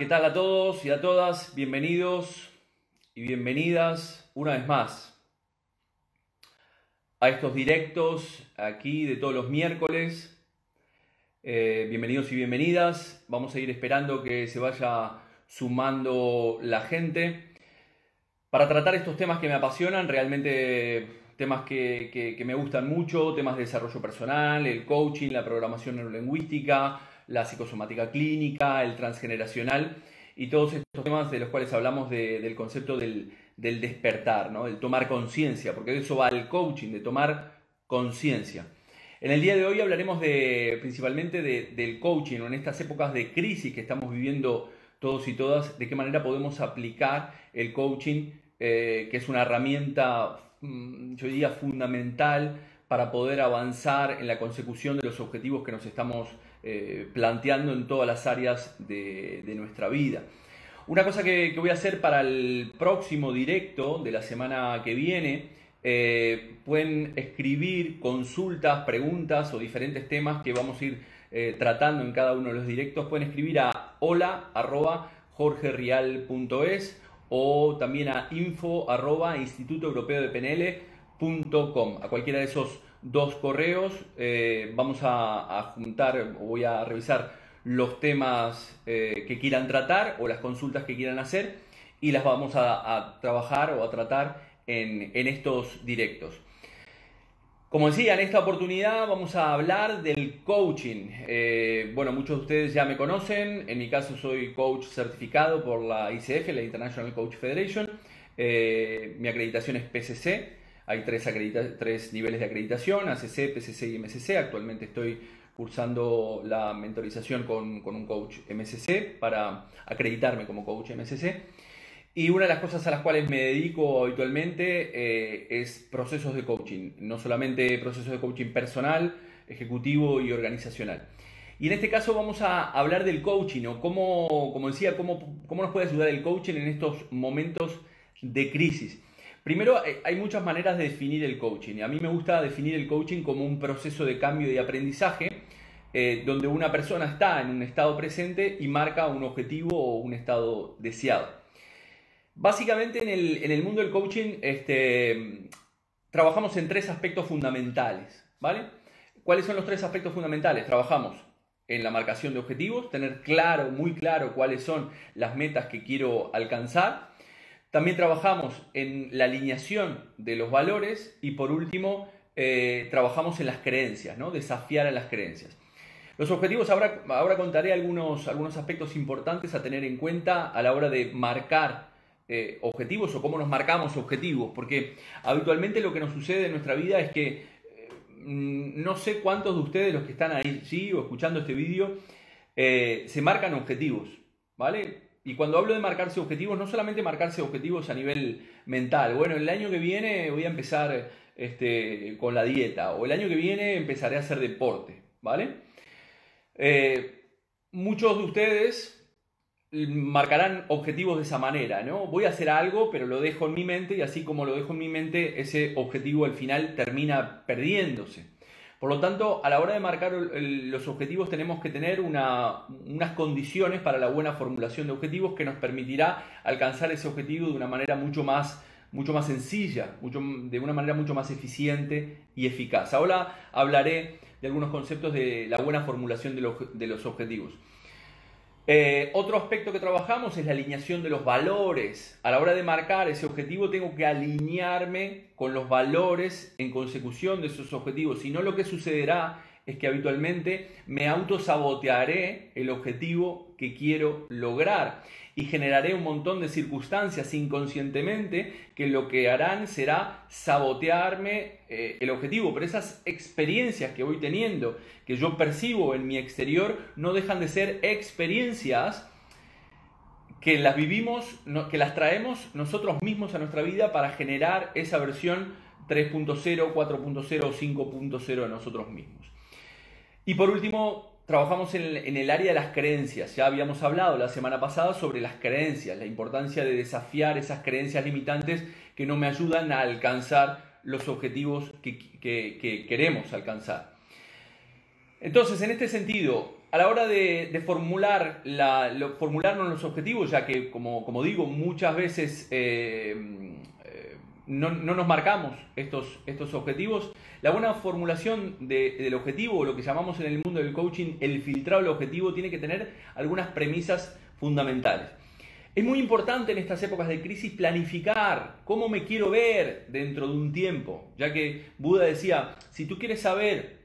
¿qué tal a todos y a todas? Bienvenidos y bienvenidas una vez más a estos directos aquí de todos los miércoles. Eh, bienvenidos y bienvenidas. Vamos a ir esperando que se vaya sumando la gente para tratar estos temas que me apasionan, realmente temas que, que me gustan mucho, temas de desarrollo personal, el coaching, la programación neurolingüística, la psicosomática clínica, el transgeneracional y todos estos temas de los cuales hablamos del concepto del, despertar, ¿no? del tomar conciencia, porque eso va el coaching, de tomar conciencia. En el día de hoy hablaremos de, principalmente del coaching, en estas épocas de crisis que estamos viviendo todos y todas, de qué manera podemos aplicar el coaching, eh, que es una herramienta, mm, yo diría, fundamental para poder avanzar en la consecución de los objetivos que nos estamos eh, planteando en todas las áreas de, nuestra vida. Una cosa que, voy a hacer para el próximo directo de la semana que viene, eh, pueden escribir consultas, preguntas o diferentes temas que vamos a ir eh, tratando en cada uno de los directos. Pueden escribir a hola o también a info arroba instituto europeo de PNL.com. A cualquiera de esos dos correos. Eh, vamos a, juntar, voy a revisar los temas eh, que quieran tratar o las consultas que quieran hacer y las vamos a, trabajar o a tratar en, estos directos. Como decía, en esta oportunidad vamos a hablar del coaching. Eh, bueno, muchos de ustedes ya me conocen. En mi caso soy coach certificado por la ICF, la International Coach Federation. mi acreditación es PCC. Hay tres, niveles de acreditación, ACC, PCC y MSC. Actualmente estoy cursando la mentorización con, un coach MSC para acreditarme como coach MSC. Y una de las cosas a las cuales me dedico habitualmente eh, es procesos de coaching, no solamente procesos de coaching personal, ejecutivo y organizacional. Y en este caso vamos a hablar del coaching, o cómo, como decía, cómo, cómo nos puede ayudar el coaching en estos momentos de crisis. Primero, eh, hay muchas maneras de definir el coaching. A mí me gusta definir el coaching como un proceso de cambio y aprendizaje eh, donde una persona está en un estado presente y marca un objetivo o un estado deseado. Básicamente en el, mundo del coaching este, trabajamos en tres aspectos fundamentales. ¿vale? ¿Cuáles son los tres aspectos fundamentales? Trabajamos en la marcación de objetivos, tener claro, muy claro cuáles son las metas que quiero alcanzar. También trabajamos en la alineación de los valores y por último eh, trabajamos en las creencias, ¿no? desafiar a las creencias. Los objetivos, ahora, ahora contaré algunos, algunos aspectos importantes a tener en cuenta a la hora de marcar eh, objetivos o cómo nos marcamos objetivos, porque habitualmente lo que nos sucede en nuestra vida es que eh, no sé cuántos de ustedes, los que están ahí, sí, o escuchando este vídeo, se marcan objetivos, ¿vale? Y cuando hablo de marcarse objetivos, no solamente marcarse objetivos a nivel mental. Bueno, el año que viene voy a empezar este, con la dieta. O el año que viene empezaré a hacer deporte. ¿Vale? Eh, muchos de ustedes marcarán objetivos de esa manera, ¿no? Voy a hacer algo, pero lo dejo en mi mente y así como lo dejo en mi mente, ese objetivo al final termina perdiéndose. Por lo tanto, a la hora de marcar los objetivos tenemos que tener unas condiciones para la buena formulación de objetivos que nos permitirá alcanzar ese objetivo de una manera mucho más, mucho más sencilla, de una manera mucho más eficiente y eficaz. Ahora hablaré de algunos conceptos de la buena formulación de los objetivos. Eh, otro aspecto que trabajamos es la alineación de los valores. A la hora de marcar ese objetivo tengo que alinearme con los valores en consecución de esos objetivos. Si no, lo que sucederá es que habitualmente me autosabotearé el objetivo que quiero lograr y generaré un montón de circunstancias inconscientemente que lo que harán será sabotearme eh, el objetivo. Pero esas experiencias que voy teniendo, que yo percibo en mi exterior, no dejan de ser experiencias que las vivimos, que las traemos nosotros mismos a nuestra vida para generar esa versión 3.0, 4.0 o 5.0 de nosotros mismos. Y por último, Trabajamos en el, área de las creencias. Ya habíamos hablado la semana pasada sobre las creencias, la importancia de desafiar esas creencias limitantes que no me ayudan a alcanzar los objetivos que, queremos alcanzar. Entonces, en este sentido, a la hora de, formular la, formularnos los objetivos, ya que como, como digo, muchas veces eh, no, nos marcamos estos, estos objetivos, la buena formulación del objetivo, lo que llamamos en el mundo del coaching el filtrado del objetivo, tiene que tener algunas premisas fundamentales. Es muy importante en estas épocas de crisis planificar cómo me quiero ver dentro de un tiempo, ya que Buda decía, si tú quieres saber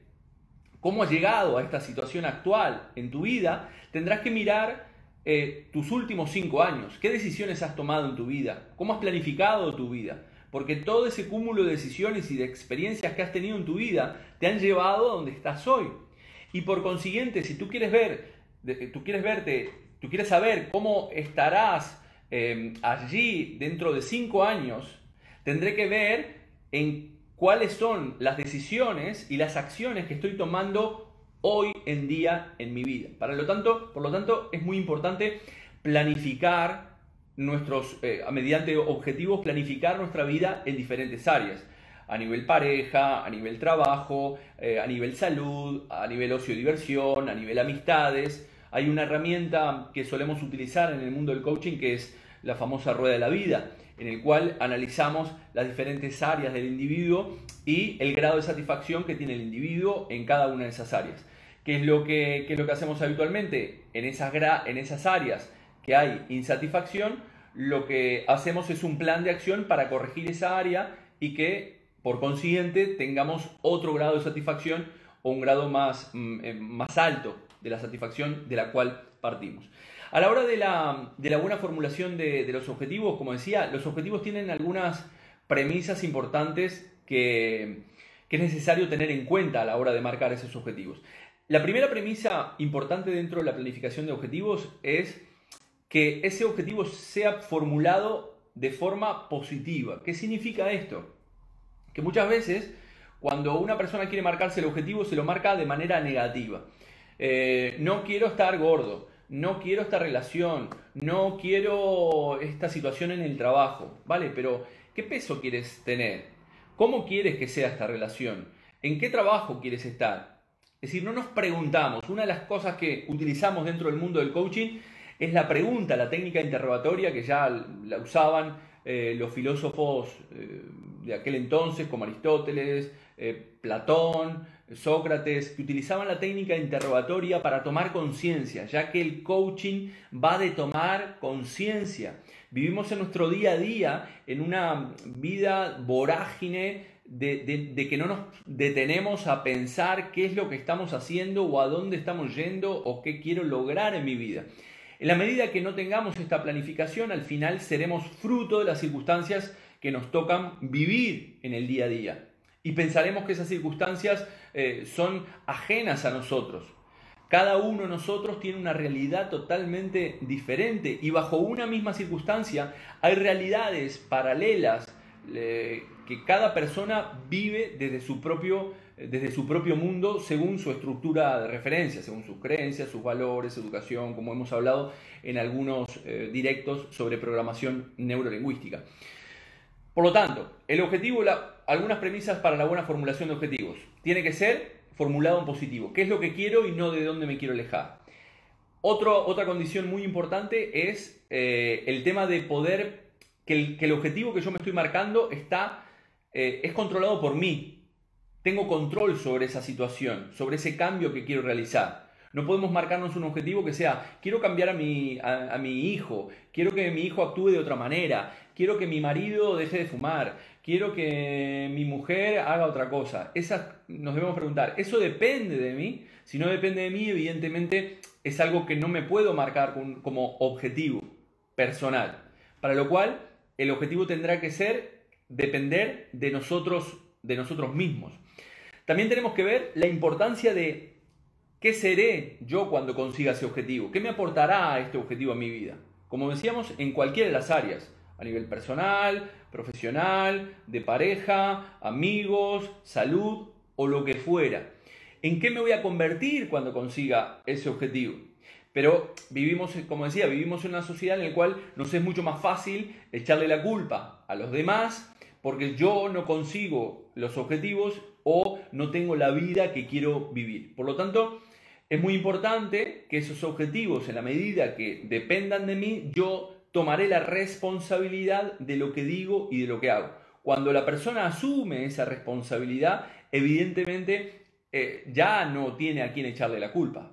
cómo has llegado a esta situación actual en tu vida, tendrás que mirar eh, tus últimos cinco años, qué decisiones has tomado en tu vida, cómo has planificado tu vida, porque todo ese cúmulo de decisiones y de experiencias que has tenido en tu vida te han llevado a donde estás hoy. Y por consiguiente, si tú quieres ver, tú quieres verte tú quieres saber cómo estarás em, allí dentro de cinco años, tendré que ver en cuáles son las decisiones y las acciones que estoy tomando hoy en día en mi vida. Para lo tanto, por lo tanto, es muy importante planificar nuestros, eh, mediante objetivos, planificar nuestra vida en diferentes áreas. A nivel pareja, a nivel trabajo, eh, a nivel salud, a nivel ocio y diversión, a nivel amistades, hay una herramienta que solemos utilizar en el mundo del coaching que es la famosa rueda de la vida, en el cual analizamos las diferentes áreas del individuo y el grado de satisfacción que tiene el individuo en cada una de esas áreas. ¿Qué es lo que, es lo que hacemos habitualmente? En esas, en esas áreas que hay insatisfacción, lo que hacemos es un plan de acción para corregir esa área y que por consiguiente tengamos otro grado de satisfacción o un grado más, mm, eh, más alto de la satisfacción de la cual partimos. A la hora de la, buena formulación de, los objetivos, como decía, los objetivos tienen algunas premisas importantes que, es necesario tener en cuenta a la hora de marcar esos objetivos. La primera premisa importante dentro de la planificación de objetivos es que ese objetivo sea formulado de forma positiva. ¿Qué significa esto? Que muchas veces cuando una persona quiere marcarse el objetivo se lo marca de manera negativa. Eh, no quiero estar gordo, no quiero esta relación, no quiero esta situación en el trabajo, ¿vale? Pero, ¿qué peso quieres tener? ¿Cómo quieres que sea esta relación? ¿En qué trabajo quieres estar? Es decir, no nos preguntamos. Una de las cosas que utilizamos dentro del mundo del coaching es la pregunta, la técnica interrogatoria que ya la usaban eh, los filósofos eh, de aquel entonces, como Aristóteles, Platón, Sócrates, que utilizaban la técnica interrogatoria para tomar conciencia, ya que el coaching va de tomar conciencia. Vivimos en nuestro día a día en una vida vorágine de, que no nos detenemos a pensar qué es lo que estamos haciendo o a dónde estamos yendo o qué quiero lograr en mi vida. En la medida que no tengamos esta planificación, al final seremos fruto de las circunstancias que nos tocan vivir en el día a día y pensaremos que esas circunstancias eh, son ajenas a nosotros. Cada uno de nosotros tiene una realidad totalmente diferente y bajo una misma circunstancia hay realidades paralelas eh, que cada persona vive desde su, propio, desde su propio mundo según su estructura de referencia, según sus creencias, sus valores, educación, como hemos hablado en algunos eh, directos sobre programación neurolingüística. Por lo tanto, el objetivo, algunas premisas para la buena formulación de objetivos. Tiene que ser formulado en positivo. ¿Qué es lo que quiero y no de dónde me quiero alejar? otra condición muy importante es eh, el tema de poder, que el, objetivo que yo me estoy marcando está, eh, es controlado por mí. Tengo control sobre esa situación, sobre ese cambio que quiero realizar. No podemos marcarnos un objetivo que sea, quiero cambiar a mi, a, mi hijo, quiero que mi hijo actúe de otra manera, quiero que mi marido deje de fumar, quiero que mi mujer haga otra cosa. Esas nos debemos preguntar, ¿eso depende de mí? Si no depende de mí, evidentemente es algo que no me puedo marcar como objetivo personal. Para lo cual, el objetivo tendrá que ser depender de nosotros, de nosotros mismos. También tenemos que ver la importancia de ¿Qué seré yo cuando consiga ese objetivo? ¿Qué me aportará este objetivo a mi vida? Como decíamos, en cualquiera de las áreas, a nivel personal, profesional, de pareja, amigos, salud o lo que fuera. ¿En qué me voy a convertir cuando consiga ese objetivo? Pero vivimos, como decía, vivimos en una sociedad en la cual nos es mucho más fácil echarle la culpa a los demás porque yo no consigo los objetivos o no tengo la vida que quiero vivir. Por lo tanto, es muy importante que esos objetivos, en la medida que dependan de mí, yo tomaré la responsabilidad de lo que digo y de lo que hago. Cuando la persona asume esa responsabilidad, evidentemente eh, ya no tiene a quién echarle la culpa.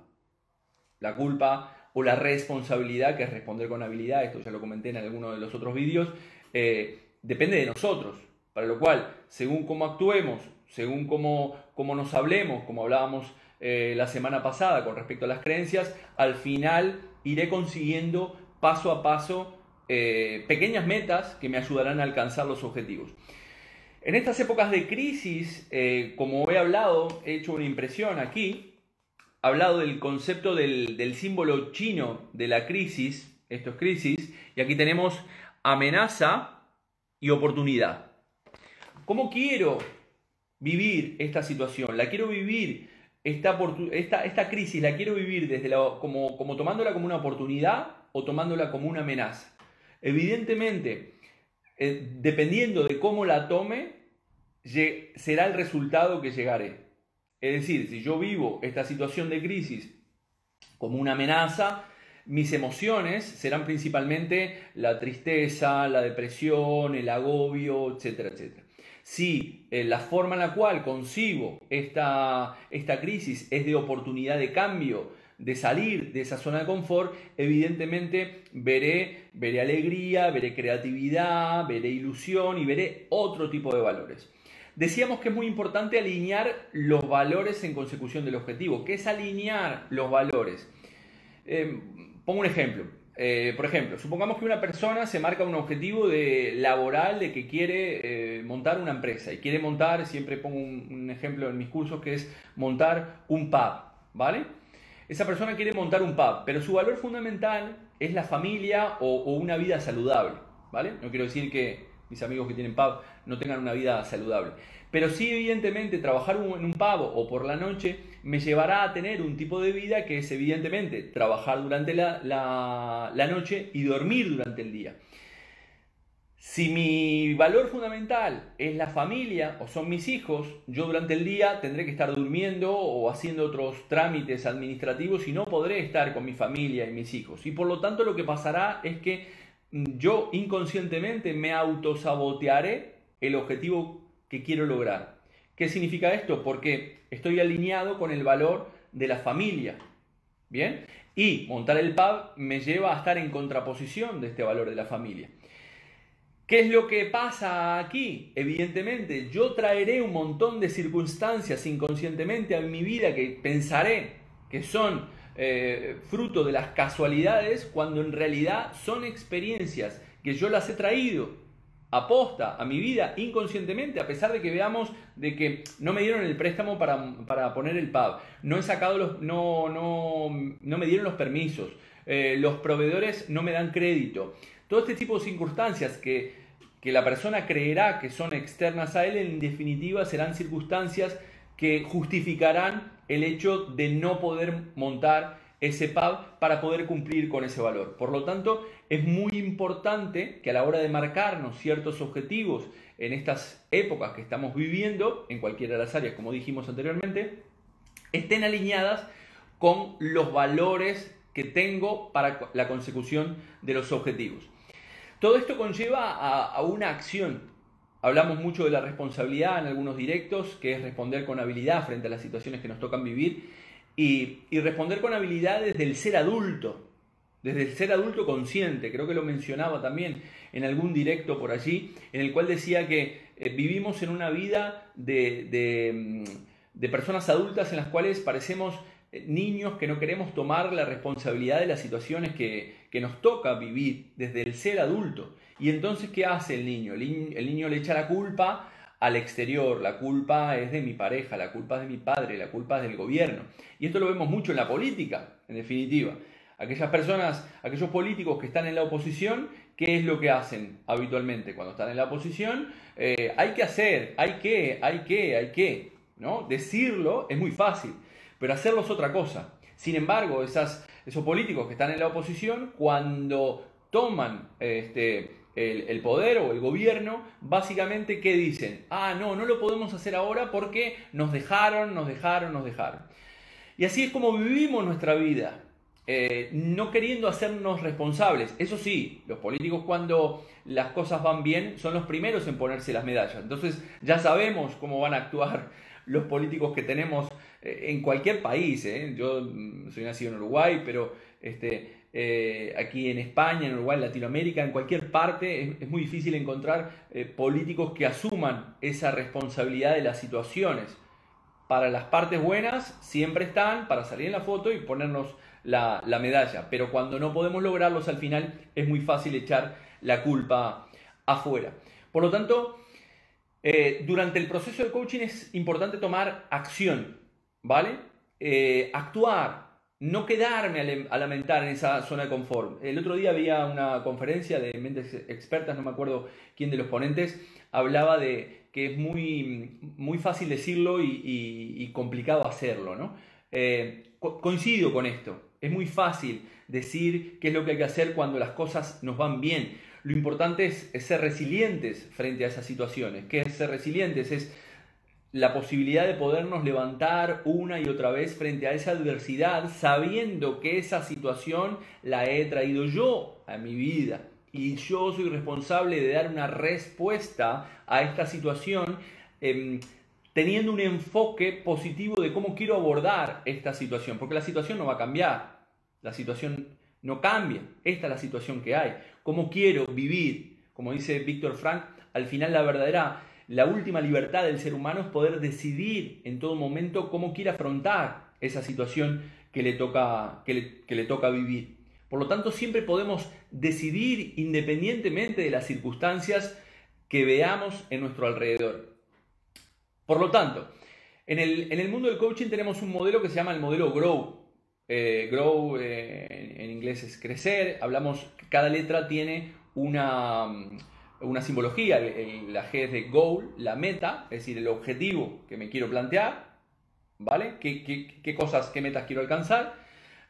La culpa o la responsabilidad, que es responder con habilidad, esto ya lo comenté en alguno de los otros vídeos, eh, depende de nosotros. Para lo cual, según cómo actuemos, según cómo, cómo nos hablemos, como hablábamos eh, la semana pasada con respecto a las creencias, al final iré consiguiendo paso a paso eh, pequeñas metas que me ayudarán a alcanzar los objetivos. En estas épocas de crisis, eh, como he hablado, he hecho una impresión aquí, he hablado del concepto del, símbolo chino de la crisis, esto es crisis, y aquí tenemos amenaza y oportunidad. ¿Cómo quiero vivir esta situación? La quiero vivir esta, esta, crisis la quiero vivir desde como, como tomándola como una oportunidad o tomándola como una amenaza. Evidentemente, eh, dependiendo de cómo la tome, será el resultado que llegaré. Es decir, si yo vivo esta situación de crisis como una amenaza, mis emociones serán principalmente la tristeza, la depresión, el agobio, etcétera, etcétera. Si eh, la forma en la cual concibo esta, esta crisis es de oportunidad de cambio, de salir de esa zona de confort, evidentemente veré, veré alegría, veré creatividad, veré ilusión y veré otro tipo de valores. Decíamos que es muy importante alinear los valores en consecución del objetivo. ¿Qué es alinear los valores? Eh, pongo un ejemplo. Eh, por ejemplo, supongamos que una persona se marca un objetivo de laboral de que quiere eh, montar una empresa y quiere montar, siempre pongo un, ejemplo en mis cursos que es montar un pub, ¿vale? Esa persona quiere montar un pub, pero su valor fundamental es la familia o, o una vida saludable, ¿vale? No quiero decir que mis amigos que tienen pub no tengan una vida saludable. Pero sí, evidentemente, trabajar en un pavo o por la noche me llevará a tener un tipo de vida que es, evidentemente, trabajar durante la, la, noche y dormir durante el día. Si mi valor fundamental es la familia o son mis hijos, yo durante el día tendré que estar durmiendo o haciendo otros trámites administrativos y no podré estar con mi familia y mis hijos. Y por lo tanto lo que pasará es que yo inconscientemente me autosabotearé el objetivo que quiero lograr. ¿Qué significa esto? Porque estoy alineado con el valor de la familia. ¿Bien? Y montar el pub me lleva a estar en contraposición de este valor de la familia. ¿Qué es lo que pasa aquí? Evidentemente, yo traeré un montón de circunstancias inconscientemente a mi vida que pensaré que son eh, fruto de las casualidades cuando en realidad son experiencias que yo las he traído aposta a mi vida inconscientemente, a pesar de que veamos de que no me dieron el préstamo para, poner el pub, no he sacado los, no, no, no me dieron los permisos, eh, los proveedores no me dan crédito. Todo este tipo de circunstancias que, que la persona creerá que son externas a él, en definitiva serán circunstancias que justificarán el hecho de no poder montar ese pub para poder cumplir con ese valor. Por lo tanto, es muy importante que a la hora de marcarnos ciertos objetivos en estas épocas que estamos viviendo, en cualquiera de las áreas, como dijimos anteriormente, estén alineadas con los valores que tengo para la consecución de los objetivos. Todo esto conlleva a, a una acción. Hablamos mucho de la responsabilidad en algunos directos, que es responder con habilidad frente a las situaciones que nos tocan vivir y, responder con habilidad desde el ser adulto, desde el ser adulto consciente, creo que lo mencionaba también en algún directo por allí, en el cual decía que eh, vivimos en una vida de, mm, de, personas adultas en las cuales parecemos eh, niños que no queremos tomar la responsabilidad de las situaciones que, nos toca vivir desde el ser adulto. Y entonces, ¿qué hace el niño? El, niño le echa la culpa al exterior, la culpa es de mi pareja, la culpa es de mi padre, la culpa es del gobierno. Y esto lo vemos mucho en la política, en definitiva. Aquellas personas, aquellos políticos que están en la oposición, ¿qué es lo que hacen habitualmente cuando están en la oposición? Eh, hay que hacer, hay que, hay que, hay que. ¿no? Decirlo es muy fácil, pero hacerlo es otra cosa. Sin embargo, esas, esos políticos que están en la oposición, cuando toman este, el, poder o el gobierno, básicamente, ¿qué dicen? Ah, no, no lo podemos hacer ahora porque nos dejaron, nos dejaron, nos dejaron. Y así es como vivimos nuestra vida, eh, no queriendo hacernos responsables. Eso sí, los políticos cuando las cosas van bien son los primeros en ponerse las medallas. Entonces ya sabemos cómo van a actuar los políticos que tenemos eh, en cualquier país. ¿eh? Yo mm, soy nacido en Uruguay, pero este, aquí en España, en Uruguay, en Latinoamérica, en cualquier parte, es, muy difícil encontrar políticos que asuman esa responsabilidad de las situaciones para las partes buenas siempre están para salir en la foto y ponernos la, medalla, pero cuando no podemos lograrlos al final es muy fácil echar la culpa afuera. Por lo tanto, eh, durante el proceso de coaching es importante tomar acción, ¿vale? Eh, actuar, no quedarme a lamentar en esa zona de confort. El otro día había una conferencia de mentes expertas, no me acuerdo quién de los ponentes, hablaba de que es muy, muy fácil decirlo y, complicado hacerlo. ¿no? Eh, coincido con esto. Es muy fácil decir qué es lo que hay que hacer cuando las cosas nos van bien. Lo importante es, ser resilientes frente a esas situaciones. ¿Qué es ser resilientes? Es la posibilidad de podernos levantar una y otra vez frente a esa adversidad sabiendo que esa situación la he traído yo a mi vida. Y yo soy responsable de dar una respuesta a esta situación em, teniendo un enfoque positivo de cómo quiero abordar esta situación, porque la situación no va a cambiar, la situación no cambia, esta es la situación que hay, cómo quiero vivir, como dice Víctor Frank, al final la verdadera, la última libertad del ser humano es poder decidir en todo momento cómo quiere afrontar esa situación que le toca, que le toca vivir. Por lo tanto, siempre podemos decidir independientemente de las circunstancias que veamos en nuestro alrededor. Por lo tanto, en el, mundo del coaching tenemos un modelo que se llama el modelo Grow. Eh, grow eh, en, inglés es crecer. Hablamos cada letra tiene una, una simbología. la G es de goal, la meta, es decir, el objetivo que me quiero plantear. ¿Vale? ¿Qué, qué cosas, qué metas quiero alcanzar?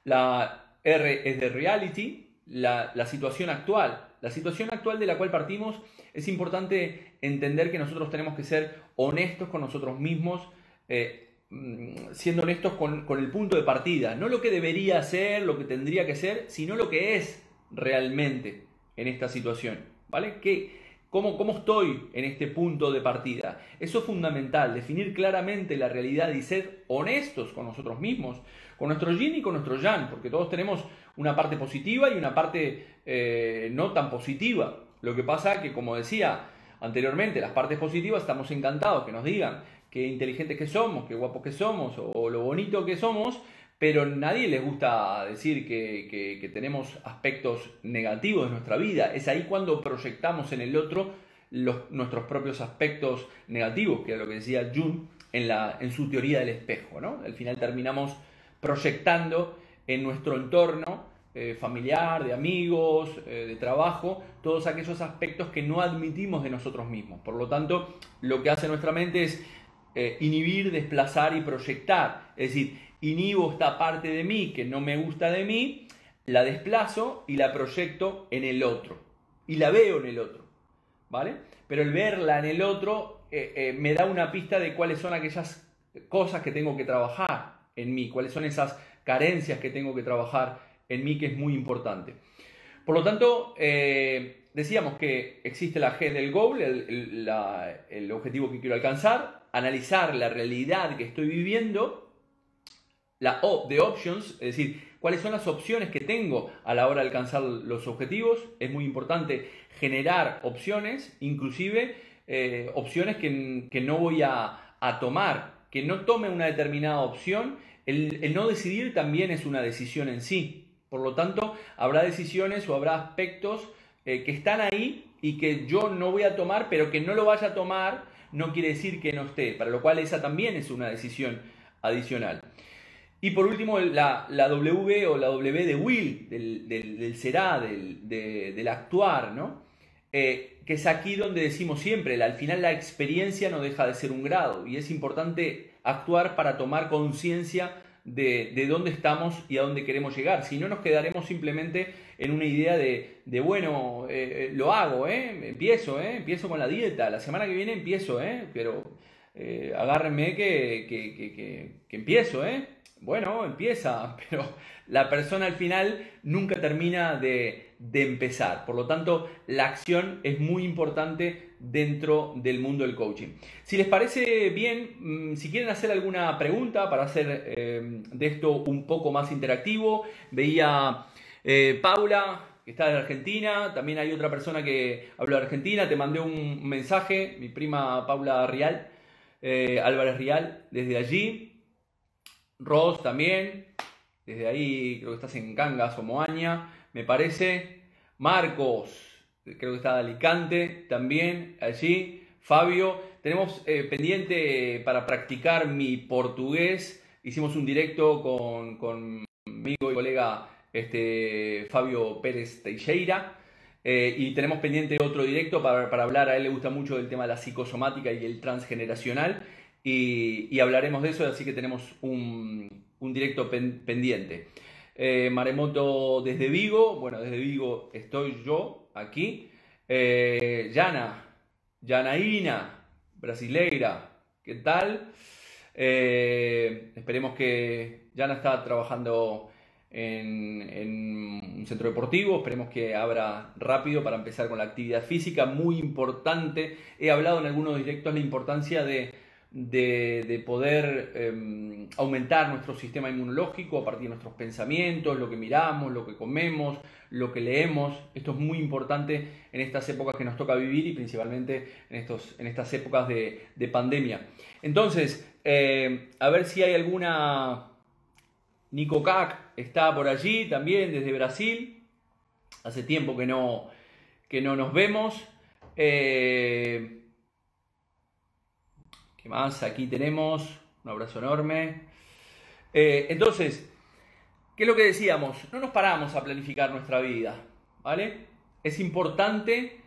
La R es de reality, la, situación actual. La situación actual de la cual partimos es importante entender que nosotros tenemos que ser honestos con nosotros mismos, eh, mm, siendo honestos con, el punto de partida. No lo que debería ser, lo que tendría que ser, sino lo que es realmente en esta situación. ¿Vale? Cómo, ¿Cómo estoy en este punto de partida? Eso es fundamental, definir claramente la realidad y ser honestos con nosotros mismos con nuestro yin y con nuestro yang, porque todos tenemos una parte positiva y una parte eh, no tan positiva. Lo que pasa que, como decía anteriormente, las partes positivas estamos encantados que nos digan qué inteligentes que somos, qué guapos que somos o, lo bonito que somos, pero nadie les gusta decir que, tenemos aspectos negativos de nuestra vida. Es ahí cuando proyectamos en el otro los, nuestros propios aspectos negativos, que es lo que decía Jung en, la, en su teoría del espejo. ¿no? Al final terminamos proyectando en nuestro entorno eh, familiar, de amigos, eh, de trabajo, todos aquellos aspectos que no admitimos de nosotros mismos. Por lo tanto, lo que hace nuestra mente es eh, inhibir, desplazar y proyectar. Es decir, inhibo esta parte de mí que no me gusta de mí, la desplazo y la proyecto en el otro. Y la veo en el otro. ¿Vale? Pero el verla en el otro me da una pista de cuáles son aquellas cosas que tengo que trabajar en mí, cuáles son esas carencias que tengo que trabajar en mí, que es muy importante. Por lo tanto, eh, decíamos que existe la G del goal, el, objetivo que quiero alcanzar, analizar la realidad que estoy viviendo, la O de options, es decir, cuáles son las opciones que tengo a la hora de alcanzar los objetivos. Es muy importante generar opciones, inclusive eh, opciones que, no voy a tomar que no tome una determinada opción, el, no decidir también es una decisión en sí. Por lo tanto, habrá decisiones o habrá aspectos eh, que están ahí y que yo no voy a tomar, pero que no lo vaya a tomar no quiere decir que no esté, para lo cual esa también es una decisión adicional. Y por último, la, W o la W de will, del, será, del, actuar, ¿no? Eh, que es aquí donde decimos siempre, al final la experiencia no deja de ser un grado y es importante actuar para tomar conciencia de, dónde estamos y a dónde queremos llegar. Si no, nos quedaremos simplemente en una idea de, bueno, eh, eh, lo hago, empiezo, empiezo con la dieta, la semana que viene empiezo, pero eh, agárrenme que, que, empiezo, ¿eh? Bueno, empieza, pero la persona al final nunca termina de, de, empezar. Por lo tanto, la acción es muy importante dentro del mundo del coaching. Si les parece bien, mm, si quieren hacer alguna pregunta para hacer eh, de esto un poco más interactivo, veía eh, Paula, que está de Argentina, también hay otra persona que habla de Argentina, te mandé un mensaje, mi prima Paula Rial, eh, Álvarez Rial, desde allí. Ross también, desde ahí creo que estás en Cangas o Moaña, me parece. Marcos, creo que está de Alicante también, allí. Fabio, tenemos eh, pendiente para practicar mi portugués. Hicimos un directo con, con mi amigo y colega este, Fabio Pérez Teixeira. Eh, y tenemos pendiente otro directo para, hablar, a él le gusta mucho el tema de la psicosomática y el transgeneracional, y, hablaremos de eso, así que tenemos un, un directo pendiente. Eh, Maremoto desde Vigo, bueno, desde Vigo estoy yo aquí. Eh, Yana, Yanaína, brasileira, ¿qué tal? esperemos que Yana está trabajando en, un centro deportivo. Esperemos que abra rápido para empezar con la actividad física, muy importante. He hablado en algunos directos la importancia de, de, poder em, aumentar nuestro sistema inmunológico a partir de nuestros pensamientos, lo que miramos, lo que comemos, lo que leemos. Esto es muy importante en estas épocas que nos toca vivir y principalmente en, estos, en estas épocas de, de pandemia. Entonces, eh, a ver si hay alguna Nico Cac está por allí también desde Brasil. Hace tiempo que no, que no nos vemos. Eh, ¿Qué más? Aquí tenemos. Un abrazo enorme. Eh, entonces, ¿qué es lo que decíamos? No nos paramos a planificar nuestra vida. ¿Vale? Es importante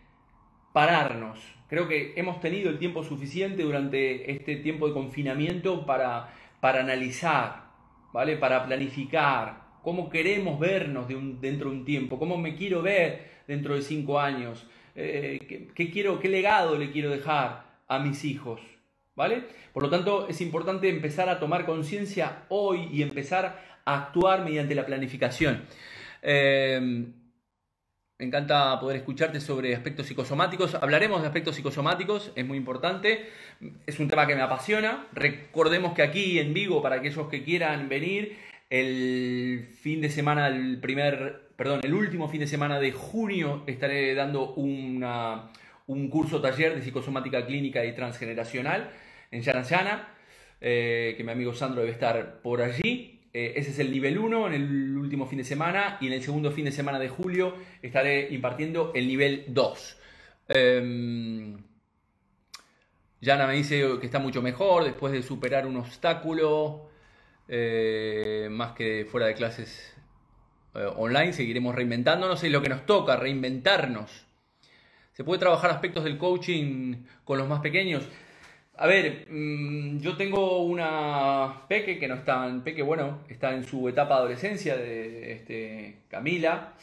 pararnos. Creo que hemos tenido el tiempo suficiente durante este tiempo de confinamiento para, para analizar, ¿vale? Para planificar cómo queremos vernos dentro de un tiempo, cómo me quiero ver dentro de cinco años, eh, qué, quiero, qué legado le quiero dejar a mis hijos, ¿vale? Por lo tanto, es importante empezar a tomar conciencia hoy y empezar a actuar mediante la planificación. Eh, me encanta poder escucharte sobre aspectos psicosomáticos. Hablaremos de aspectos psicosomáticos, es muy importante. Es un tema que me apasiona. Recordemos que aquí en Vigo, para aquellos que quieran venir, el fin de semana, el primer, perdón, el último fin de semana de junio estaré dando una, un curso taller de psicosomática clínica y transgeneracional en Yana eh, que mi amigo Sandro debe estar por allí. Eh, ese es el nivel 1 en el último fin de semana y en el segundo fin de semana de julio estaré impartiendo el nivel 2. Eh, em, Yana me dice que está mucho mejor después de superar un obstáculo, eh, más que fuera de clases eh, online, seguiremos reinventándonos y lo que nos toca, reinventarnos. ¿Se puede trabajar aspectos del coaching con los más pequeños? A ver, mm, yo tengo una peque que no está en peque, bueno, está en su etapa de adolescencia, de este, Camila,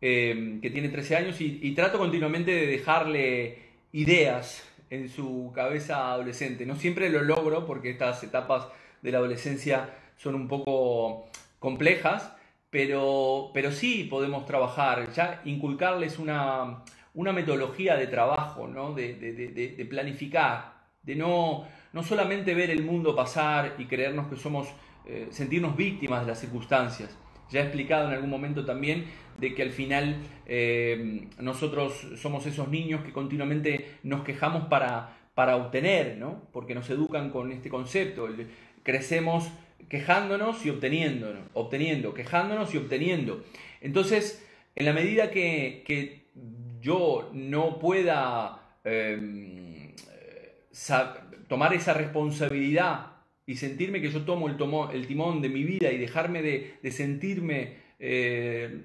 em, que tiene 13 años, y, trato continuamente de dejarle ideas en su cabeza adolescente. No siempre lo logro porque estas etapas de la adolescencia son un poco complejas, pero, pero sí podemos trabajar, ya inculcarles una, metodología de trabajo, ¿no? de planificar de no, no solamente ver el mundo pasar y creernos que somos, eh, sentirnos víctimas de las circunstancias. Ya he explicado en algún momento también de que al final eh, nosotros somos esos niños que continuamente nos quejamos para, para obtener, ¿no? porque nos educan con este concepto. Crecemos quejándonos y obteniendo, obteniendo, quejándonos y obteniendo. Entonces, en la medida que, yo no pueda... Eh, tomar esa responsabilidad y sentirme que yo tomo el, el timón de mi vida y dejarme de, sentirme eh,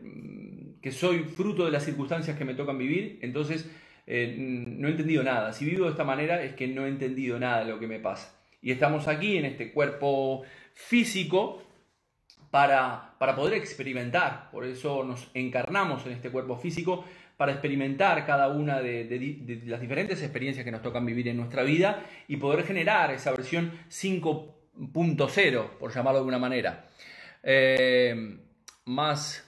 que soy fruto de las circunstancias que me tocan vivir, entonces eh, no he entendido nada. Si vivo de esta manera es que no he entendido nada de lo que me pasa. Y estamos aquí en este cuerpo físico para, para poder experimentar. Por eso nos encarnamos en este cuerpo físico para experimentar cada una de, las diferentes experiencias que nos tocan vivir en nuestra vida y poder generar esa versión 5.0, por llamarlo de alguna manera. Eh, más...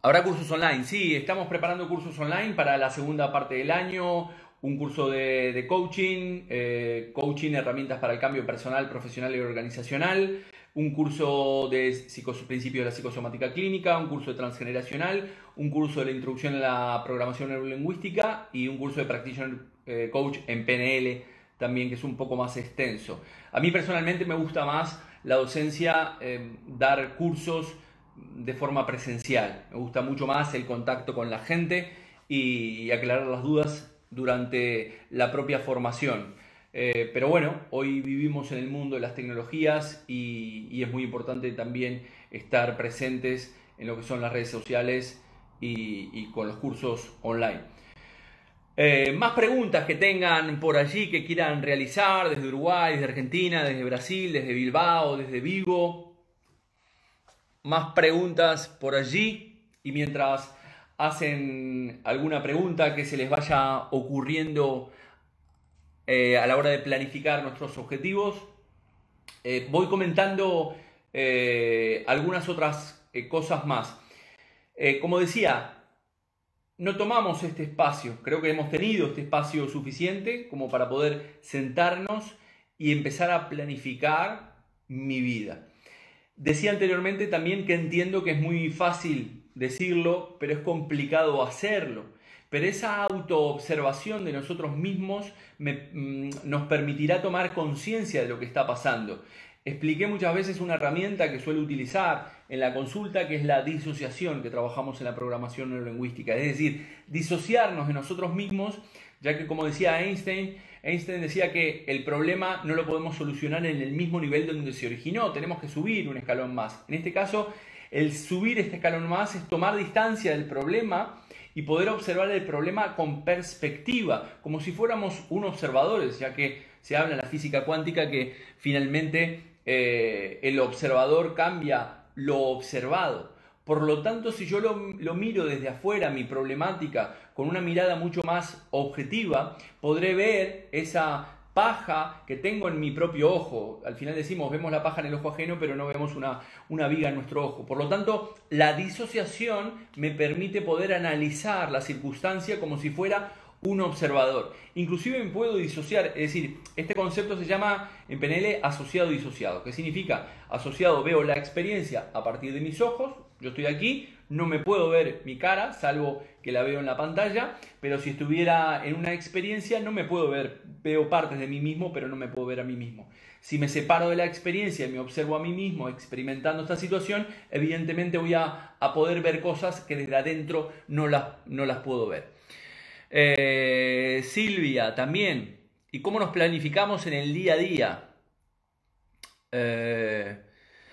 Habrá cursos online, sí, estamos preparando cursos online para la segunda parte del año, un curso de, coaching, eh, coaching, herramientas para el cambio personal, profesional y organizacional, un curso de principios de la psicosomática clínica, un curso de transgeneracional, un curso de la introducción a la programación neurolingüística y un curso de practitioner eh, coach en PNL también, que es un poco más extenso. A mí personalmente me gusta más la docencia, eh, dar cursos de forma presencial. Me gusta mucho más el contacto con la gente y aclarar las dudas durante la propia formación. Eh, pero bueno, hoy vivimos en el mundo de las tecnologías y, es muy importante también estar presentes en lo que son las redes sociales y, con los cursos online. Eh, más preguntas que tengan por allí que quieran realizar desde Uruguay, desde Argentina, desde Brasil, desde Bilbao, desde Vigo. Más preguntas por allí y mientras hacen alguna pregunta que se les vaya ocurriendo eh, a la hora de planificar nuestros objetivos. Eh, voy comentando eh, algunas otras cosas más. como decía, no tomamos este espacio, creo que hemos tenido este espacio suficiente como para poder sentarnos y empezar a planificar mi vida. Decía anteriormente también que entiendo que es muy fácil decirlo, pero es complicado hacerlo. Pero esa autoobservación de nosotros mismos mm, nos permitirá tomar conciencia de lo que está pasando. Expliqué muchas veces una herramienta que suelo utilizar en la consulta, que es la disociación que trabajamos en la programación neurolingüística. Es decir, disociarnos de nosotros mismos, ya que como decía Einstein, Einstein decía que el problema no lo podemos solucionar en el mismo nivel donde se originó, tenemos que subir un escalón más. En este caso, el subir este escalón más es tomar distancia del problema y poder observar el problema con perspectiva, como si fuéramos un observadores, ya que se habla en la física cuántica que finalmente eh, el observador cambia lo observado. Por lo tanto, si yo lo, lo, miro desde afuera, mi problemática, con una mirada mucho más objetiva, podré ver esa paja que tengo en mi propio ojo. Al final decimos, vemos la paja en el ojo ajeno, pero no vemos una, una viga en nuestro ojo. Por lo tanto, la disociación me permite poder analizar la circunstancia como si fuera un observador. Inclusive me puedo disociar, es decir, este concepto se llama en PNL asociado disociado. ¿Qué significa? Asociado veo la experiencia a partir de mis ojos, yo estoy aquí, no me puedo ver mi cara, salvo que la veo en la pantalla, pero si estuviera en una experiencia no me puedo ver, veo partes de mí mismo, pero no me puedo ver a mí mismo. Si me separo de la experiencia y me observo a mí mismo experimentando esta situación, evidentemente voy a, poder ver cosas que desde adentro no las, no las puedo ver. Eh, Silvia, también. ¿Y cómo nos planificamos en el día a día? Eh,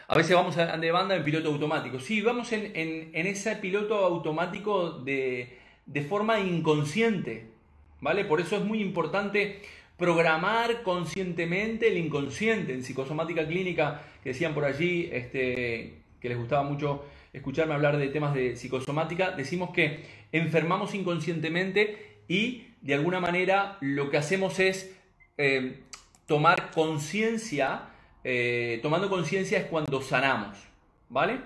a veces vamos de banda en piloto automático. Sí, vamos en, ese piloto automático de, forma inconsciente. ¿Vale? Por eso es muy importante programar conscientemente el inconsciente. En psicosomática clínica, que decían por allí, este, que les gustaba mucho escucharme hablar de temas de psicosomática, decimos que enfermamos inconscientemente y de alguna manera lo que hacemos es eh, tomar conciencia eh, tomando conciencia es cuando sanamos, ¿vale?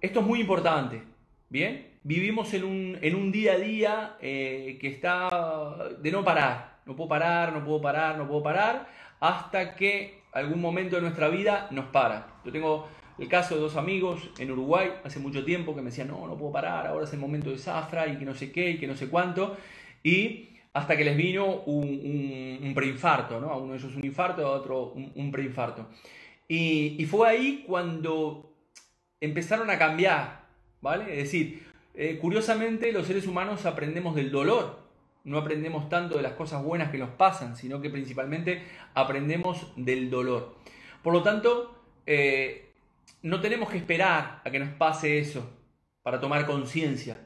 Esto es muy importante, ¿bien? Vivimos en un, día a día eh, que está de no parar, no puedo parar, no puedo parar, no puedo parar, hasta que algún momento de nuestra vida nos para. Yo tengo el caso de dos amigos en Uruguay hace mucho tiempo que me decían, no, no puedo parar, ahora es el momento de zafra y que no sé qué y que no sé cuánto. Y hasta que les vino un, preinfarto, ¿no? A uno de ellos un infarto, a otro un, preinfarto. Y, fue ahí cuando empezaron a cambiar, ¿vale? Es decir, eh, curiosamente los seres humanos aprendemos del dolor, no aprendemos tanto de las cosas buenas que nos pasan, sino que principalmente aprendemos del dolor. Por lo tanto, eh, no tenemos que esperar a que nos pase eso para tomar conciencia.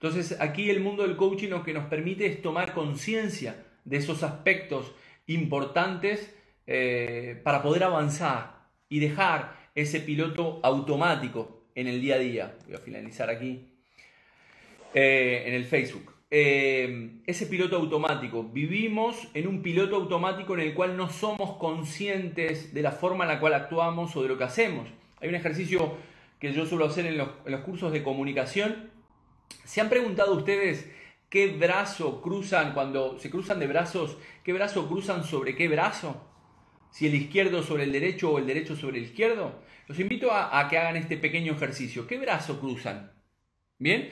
Entonces aquí el mundo del coaching lo que nos permite es tomar conciencia de esos aspectos importantes eh, para poder avanzar y dejar ese piloto automático en el día a día. Voy a finalizar aquí eh, en el Facebook. Eh, ese piloto automático. Vivimos en un piloto automático en el cual no somos conscientes de la forma en la cual actuamos o de lo que hacemos. Hay un ejercicio que yo suelo hacer en los, en los cursos de comunicación. ¿Se han preguntado ustedes qué brazo cruzan cuando se cruzan de brazos? ¿Qué brazo cruzan sobre qué brazo? Si el izquierdo sobre el derecho o el derecho sobre el izquierdo. Los invito a, que hagan este pequeño ejercicio. ¿Qué brazo cruzan? Bien.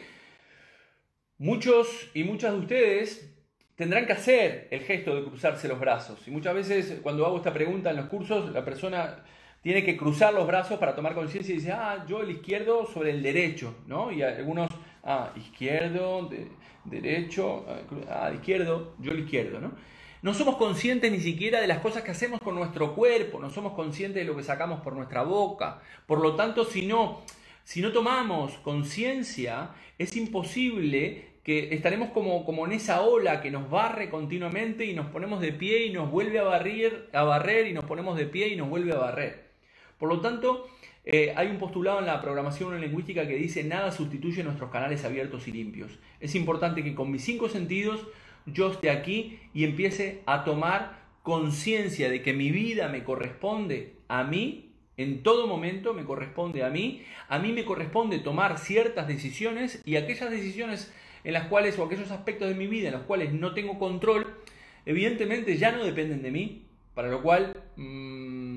Muchos y muchas de ustedes tendrán que hacer el gesto de cruzarse los brazos. Y muchas veces cuando hago esta pregunta en los cursos, la persona tiene que cruzar los brazos para tomar conciencia y dice, ah, yo el izquierdo sobre el derecho, ¿no? Y algunos, ah, izquierdo, derecho, ah, izquierdo, yo el izquierdo, ¿no? No somos conscientes ni siquiera de las cosas que hacemos con nuestro cuerpo, no somos conscientes de lo que sacamos por nuestra boca. Por lo tanto, si no si no tomamos conciencia, es imposible que estaremos como, como en esa ola que nos barre continuamente y nos ponemos de pie y nos vuelve a barrer, a barrer y nos ponemos de pie y nos vuelve a barrer. Por lo tanto, eh, hay un postulado en la programación lingüística que dice nada sustituye nuestros canales abiertos y limpios. Es importante que con mis cinco sentidos yo esté aquí y empiece a tomar conciencia de que mi vida me corresponde a mí en todo momento me corresponde a mí, a mí me corresponde tomar ciertas decisiones y aquellas decisiones en las cuales o aquellos aspectos de mi vida en los cuales no tengo control, evidentemente ya no dependen de mí, para lo cual mmm,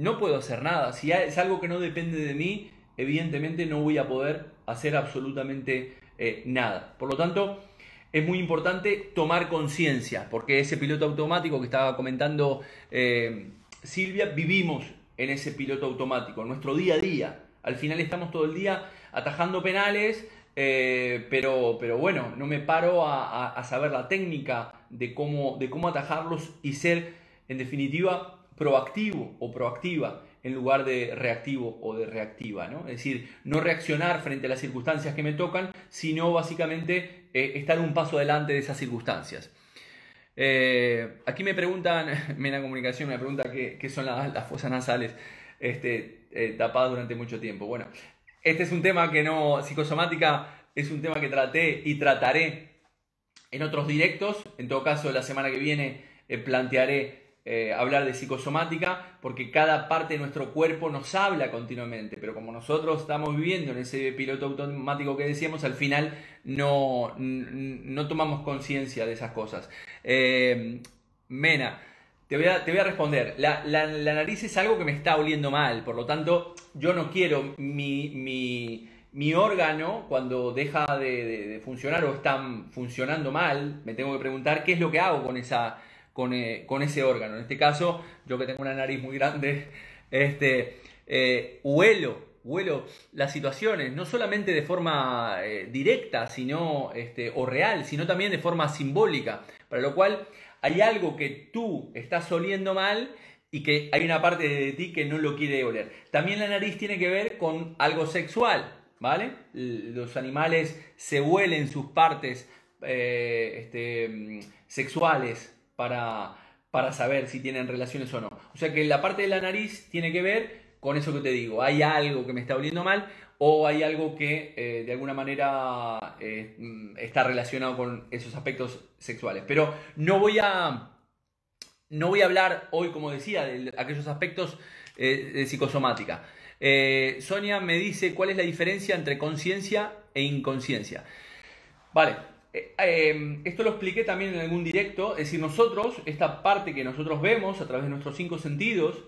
no puedo hacer nada. Si es algo que no depende de mí, evidentemente no voy a poder hacer absolutamente eh, nada. Por lo tanto, es muy importante tomar conciencia, porque ese piloto automático que estaba comentando eh, Silvia, vivimos en ese piloto automático, en nuestro día a día. Al final estamos todo el día atajando penales, eh, pero, pero bueno, no me paro a, saber la técnica de cómo, de cómo atajarlos y ser, en definitiva, proactivo o proactiva en lugar de reactivo o de reactiva. ¿no? Es decir, no reaccionar frente a las circunstancias que me tocan, sino básicamente eh, estar un paso adelante de esas circunstancias. Eh, aquí me preguntan, Mena Comunicación me pregunta qué, son las, fosas nasales este, eh, tapadas durante mucho tiempo. Bueno, este es un tema que no, psicosomática es un tema que traté y trataré en otros directos. En todo caso, la semana que viene plantearé eh, hablar de psicosomática, porque cada parte de nuestro cuerpo nos habla continuamente, pero como nosotros estamos viviendo en ese piloto automático que decíamos, al final no, no tomamos conciencia de esas cosas. Eh, Mena, te voy, a, te voy a responder. La, nariz es algo que me está oliendo mal, por lo tanto, yo no quiero mi, mi, órgano, cuando deja de, de funcionar o está funcionando mal, me tengo que preguntar qué es lo que hago con esa eh, con, ese órgano. En este caso, yo que tengo una nariz muy grande, este, eh, huelo, huelo las situaciones, no solamente de forma eh, directa sino, este, o real, sino también de forma simbólica, para lo cual hay algo que tú estás oliendo mal y que hay una parte de ti que no lo quiere oler. También la nariz tiene que ver con algo sexual, ¿vale? Los animales se huelen sus partes este, mm, sexuales, para, para saber si tienen relaciones o no. O sea que la parte de la nariz tiene que ver con eso que te digo. Hay algo que me está oliendo mal o hay algo que eh, de alguna manera eh, está relacionado con esos aspectos sexuales. Pero no voy a, no voy a hablar hoy, como decía, de aquellos aspectos eh, de psicosomática. Sonia me dice cuál es la diferencia entre conciencia e inconsciencia. Vale, eh, em, esto lo expliqué también en algún directo, es decir, nosotros, esta parte que nosotros vemos a través de nuestros cinco sentidos,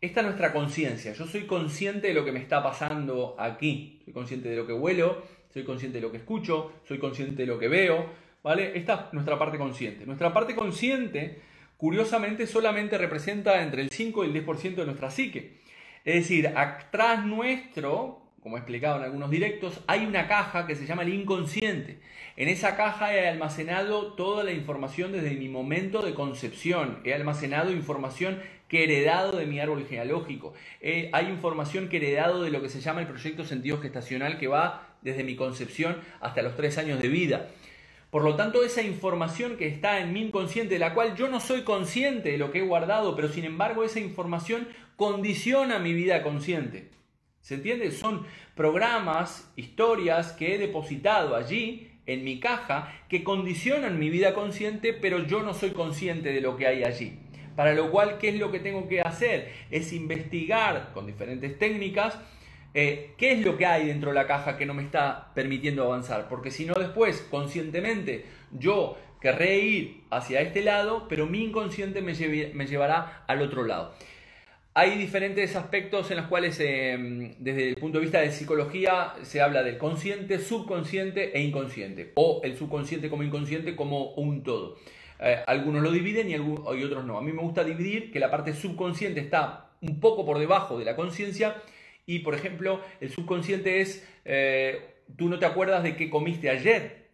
esta es nuestra conciencia. Yo soy consciente de lo que me está pasando aquí, soy consciente de lo que huelo, soy consciente de lo que escucho, soy consciente de lo que veo, ¿vale? Esta es nuestra parte consciente. Nuestra parte consciente, curiosamente, solamente representa entre el 5 y el 10% de nuestra psique. Es decir, atrás nuestro, como he explicado en algunos directos, hay una caja que se llama el inconsciente. En esa caja he almacenado toda la información desde mi momento de concepción. He almacenado información que he heredado de mi árbol genealógico. hay información que he heredado de lo que se llama el proyecto sentido gestacional que va desde mi concepción hasta los tres años de vida. Por lo tanto, esa información que está en mi inconsciente, de la cual yo no soy consciente de lo que he guardado, pero sin embargo esa información condiciona mi vida consciente. ¿Se entiende? Son programas, historias que he depositado allí en mi caja que condicionan mi vida consciente, pero yo no soy consciente de lo que hay allí. Para lo cual, ¿qué es lo que tengo que hacer? Es investigar con diferentes técnicas eh, qué es lo que hay dentro de la caja que no me está permitiendo avanzar. Porque si no después, conscientemente, yo querré ir hacia este lado, pero mi inconsciente me, me llevará al otro lado. Hay diferentes aspectos en los cuales, em, desde el punto de vista de psicología, se habla del consciente, subconsciente e inconsciente, o el subconsciente como inconsciente como un todo. Eh, algunos lo dividen y, y otros no. A mí me gusta dividir que la parte subconsciente está un poco por debajo de la conciencia y, por ejemplo, el subconsciente es, eh, tú no te acuerdas de qué comiste ayer,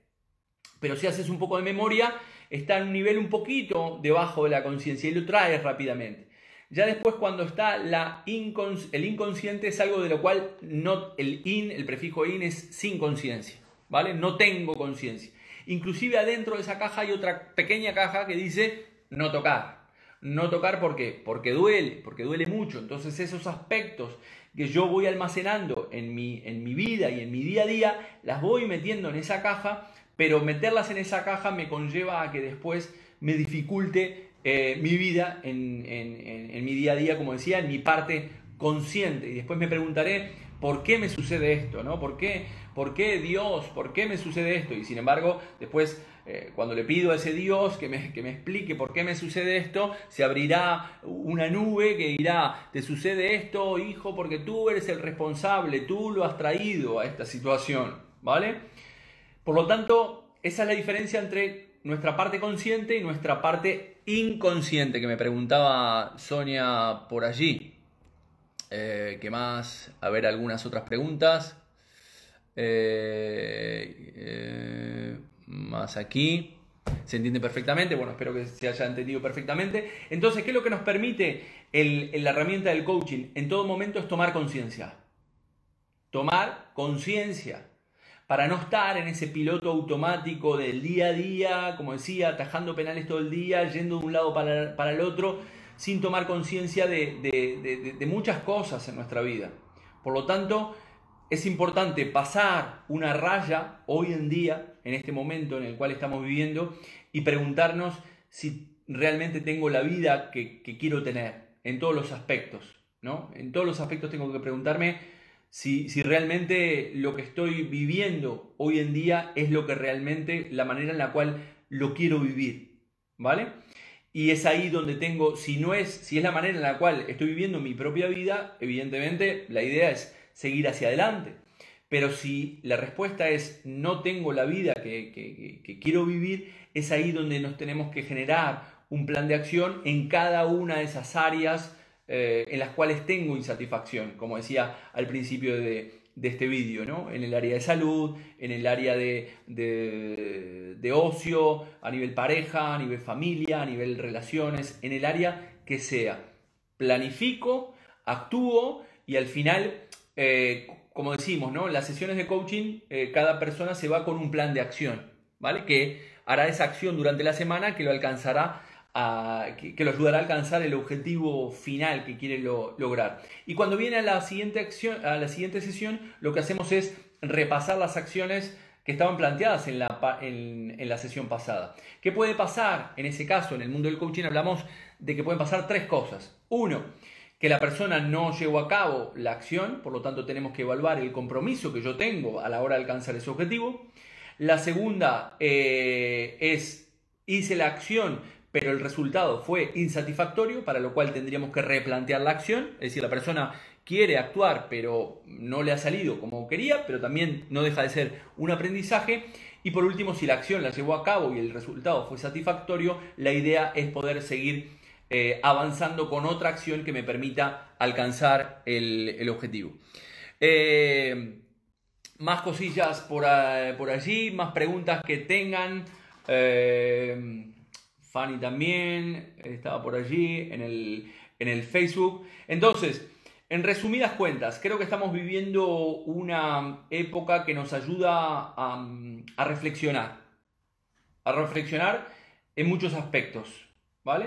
pero si haces un poco de memoria, está en un nivel un poquito debajo de la conciencia y lo traes rápidamente. Ya después cuando está la el inconsciente es algo de lo cual no, el in, el prefijo in es sin conciencia, ¿vale? No tengo conciencia. Inclusive adentro de esa caja hay otra pequeña caja que dice no tocar. No tocar ¿por qué? Porque duele, porque duele mucho. Entonces esos aspectos que yo voy almacenando en mi, en mi vida y en mi día a día, las voy metiendo en esa caja, pero meterlas en esa caja me conlleva a que después me dificulte eh, mi vida en, mi día a día, como decía, en mi parte consciente. Y después me preguntaré por qué me sucede esto, ¿no? ¿Por qué, por qué Dios? ¿Por qué me sucede esto? Y sin embargo, después, eh, cuando le pido a ese Dios que me, que me explique por qué me sucede esto, se abrirá una nube que dirá, te sucede esto, hijo, porque tú eres el responsable, tú lo has traído a esta situación, ¿vale? Por lo tanto, esa es la diferencia entre nuestra parte consciente y nuestra parte inconsciente, que me preguntaba Sonia por allí. Eh, ¿Qué más? A ver, algunas otras preguntas. Eh, eh, más aquí. ¿Se entiende perfectamente? Bueno, espero que se haya entendido perfectamente. Entonces, ¿qué es lo que nos permite la herramienta del coaching? En todo momento es tomar conciencia. Tomar conciencia para no estar en ese piloto automático del día a día, como decía, atajando penales todo el día, yendo de un lado para, el otro, sin tomar conciencia de, muchas cosas en nuestra vida. Por lo tanto, es importante pasar una raya hoy en día, en este momento en el cual estamos viviendo, y preguntarnos si realmente tengo la vida que, que quiero tener, en todos los aspectos. ¿no? En todos los aspectos tengo que preguntarme si, realmente lo que estoy viviendo hoy en día es lo que realmente, la manera en la cual lo quiero vivir, ¿vale? Y es ahí donde tengo, si no es, si es la manera en la cual estoy viviendo mi propia vida, evidentemente la idea es seguir hacia adelante. Pero si la respuesta es no tengo la vida que, que quiero vivir, es ahí donde nos tenemos que generar un plan de acción en cada una de esas áreas eh, en las cuales tengo insatisfacción, como decía al principio de, este vídeo, ¿no? en el área de salud, en el área de, de, ocio, a nivel pareja, a nivel familia, a nivel relaciones, en el área que sea. Planifico, actúo y al final, eh, como decimos, ¿no? las sesiones de coaching, eh, cada persona se va con un plan de acción, ¿vale? que hará esa acción durante la semana que lo alcanzará que, lo ayudará a alcanzar el objetivo final que quiere lograr. Y cuando viene a la, siguiente acción, a la siguiente sesión, lo que hacemos es repasar las acciones que estaban planteadas en la, en, la sesión pasada. ¿Qué puede pasar en ese caso? En el mundo del coaching hablamos de que pueden pasar tres cosas. Uno, que la persona no llevó a cabo la acción, por lo tanto tenemos que evaluar el compromiso que yo tengo a la hora de alcanzar ese objetivo. La segunda eh, es hice la acción, pero el resultado fue insatisfactorio, para lo cual tendríamos que replantear la acción, es decir, la persona quiere actuar, pero no le ha salido como quería, pero también no deja de ser un aprendizaje. Y por último, si la acción la llevó a cabo y el resultado fue satisfactorio, la idea es poder seguir eh, avanzando con otra acción que me permita alcanzar el, objetivo. Eh, más cosillas por, por, allí, más preguntas que tengan. Eh, Fanny también estaba por allí en el, Facebook. Entonces, en resumidas cuentas, creo que estamos viviendo una época que nos ayuda a, reflexionar. a reflexionar en muchos aspectos, ¿vale?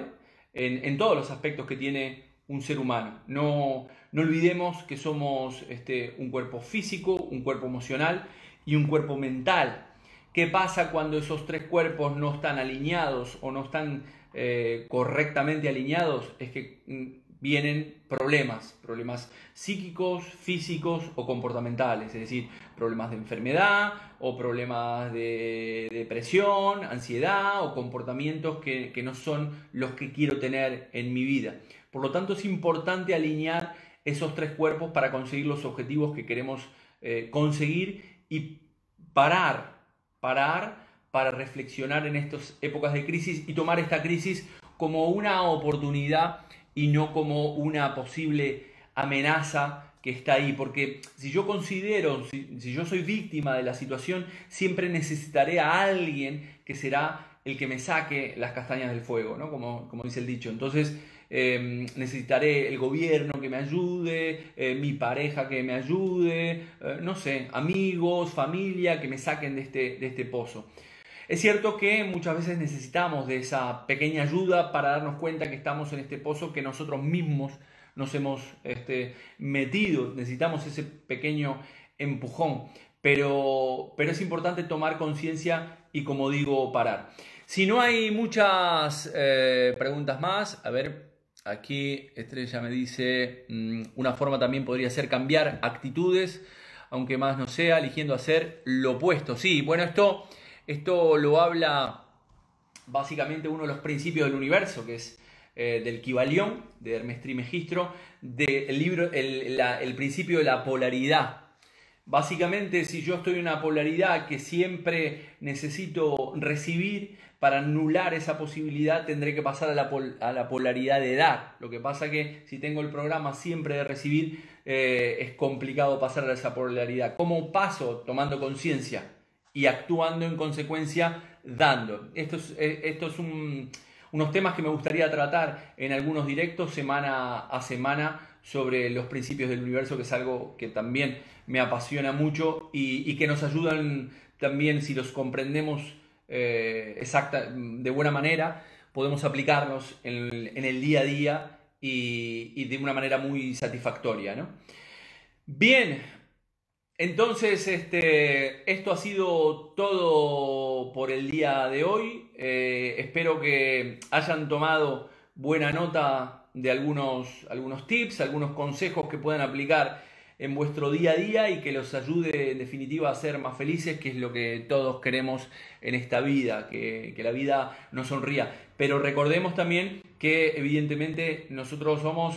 En, todos los aspectos que tiene un ser humano. No, no olvidemos que somos este, un cuerpo físico, un cuerpo emocional y un cuerpo mental. ¿Qué pasa cuando esos tres cuerpos no están alineados o no están eh, correctamente alineados? Es que mm, vienen problemas, problemas psíquicos, físicos o comportamentales, es decir, problemas de enfermedad o problemas de depresión, ansiedad o comportamientos que, no son los que quiero tener en mi vida. Por lo tanto, es importante alinear esos tres cuerpos para conseguir los objetivos que queremos eh, conseguir y parar, parar para reflexionar en estas épocas de crisis y tomar esta crisis como una oportunidad y no como una posible amenaza que está ahí. Porque si yo considero, si, yo soy víctima de la situación, siempre necesitaré a alguien que será el que me saque las castañas del fuego, ¿no? como, como dice el dicho. Entonces, em, necesitaré el gobierno que me ayude, eh, mi pareja que me ayude, eh, no sé, amigos, familia que me saquen de este, de este pozo. Es cierto que muchas veces necesitamos de esa pequeña ayuda para darnos cuenta que estamos en este pozo que nosotros mismos nos hemos este, metido. Necesitamos ese pequeño empujón. Pero, pero es importante tomar conciencia y, como digo, parar. Si no hay muchas eh, preguntas más, a ver, aquí Estrella me dice, mm, una forma también podría ser cambiar actitudes, aunque más no sea, eligiendo hacer lo opuesto. Sí, bueno, esto esto lo habla básicamente uno de los principios del universo, que es eh, del Kibalión, de Hermes Trimegistro, del libro el, principio de la polaridad. Básicamente, si yo estoy en una polaridad que siempre necesito recibir, para anular esa posibilidad tendré que pasar a la, a la polaridad de dar. Lo que pasa que si tengo el programa siempre de recibir, eh, es complicado pasar a esa polaridad. ¿Cómo paso tomando conciencia? y actuando en consecuencia dando. Esto es, eh, unos temas que me gustaría tratar en algunos directos semana a semana sobre los principios del universo, que es algo que también me apasiona mucho y, que nos ayudan también si los comprendemos eh, exacta, de buena manera, podemos aplicarlos en, el día a día y, y, de una manera muy satisfactoria. ¿no? Bien, entonces, este, esto ha sido todo por el día de hoy. Eh, espero que hayan tomado buena nota de algunos, algunos tips, algunos consejos que puedan aplicar en vuestro día a día y que los ayude en definitiva a ser más felices, que es lo que todos queremos en esta vida, que, la vida nos sonría. Pero recordemos también que evidentemente nosotros somos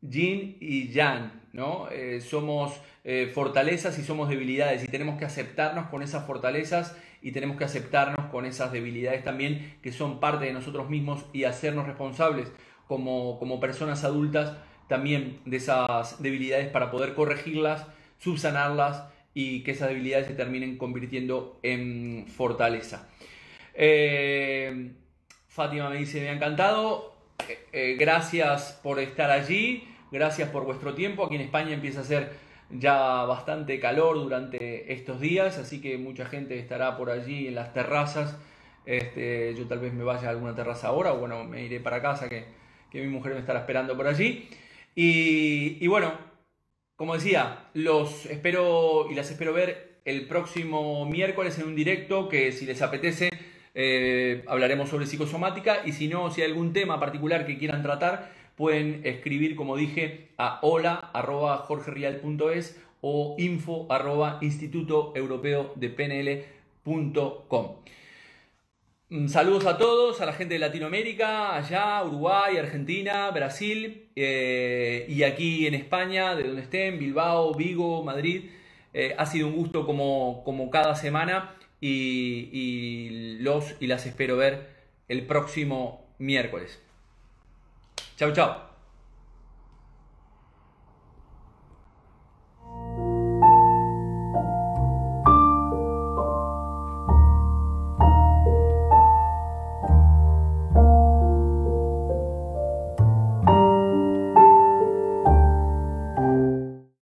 yin y yang, ¿no? Eh, somos eh, fortalezas y somos debilidades y tenemos que aceptarnos con esas fortalezas y tenemos que aceptarnos con esas debilidades también que son parte de nosotros mismos y hacernos responsables como, como personas adultas también de esas debilidades para poder corregirlas, subsanarlas y que esas debilidades se terminen convirtiendo en fortaleza. Eh, Fátima me dice, me ha encantado, eh, gracias por estar allí, gracias por vuestro tiempo, aquí en España empieza a ser ya bastante calor durante estos días, así que mucha gente estará por allí en las terrazas. Este, yo tal vez me vaya a alguna terraza ahora, o bueno, me iré para casa, que, mi mujer me estará esperando por allí. Y, bueno, como decía, los espero y las espero ver el próximo miércoles en un directo que si les apetece eh, hablaremos sobre psicosomática. Y si no, si hay algún tema particular que quieran tratar, pueden escribir, como dije, a hola.jorgerial.es o info arroba instituto europeo de pnl.com. Mm, saludos a todos, a la gente de Latinoamérica, allá, Uruguay, Argentina, Brasil eh, y aquí en España, de donde estén, Bilbao, Vigo, Madrid. Eh, ha sido un gusto como, como cada semana y, y los y las espero ver el próximo miércoles. Chao, chao.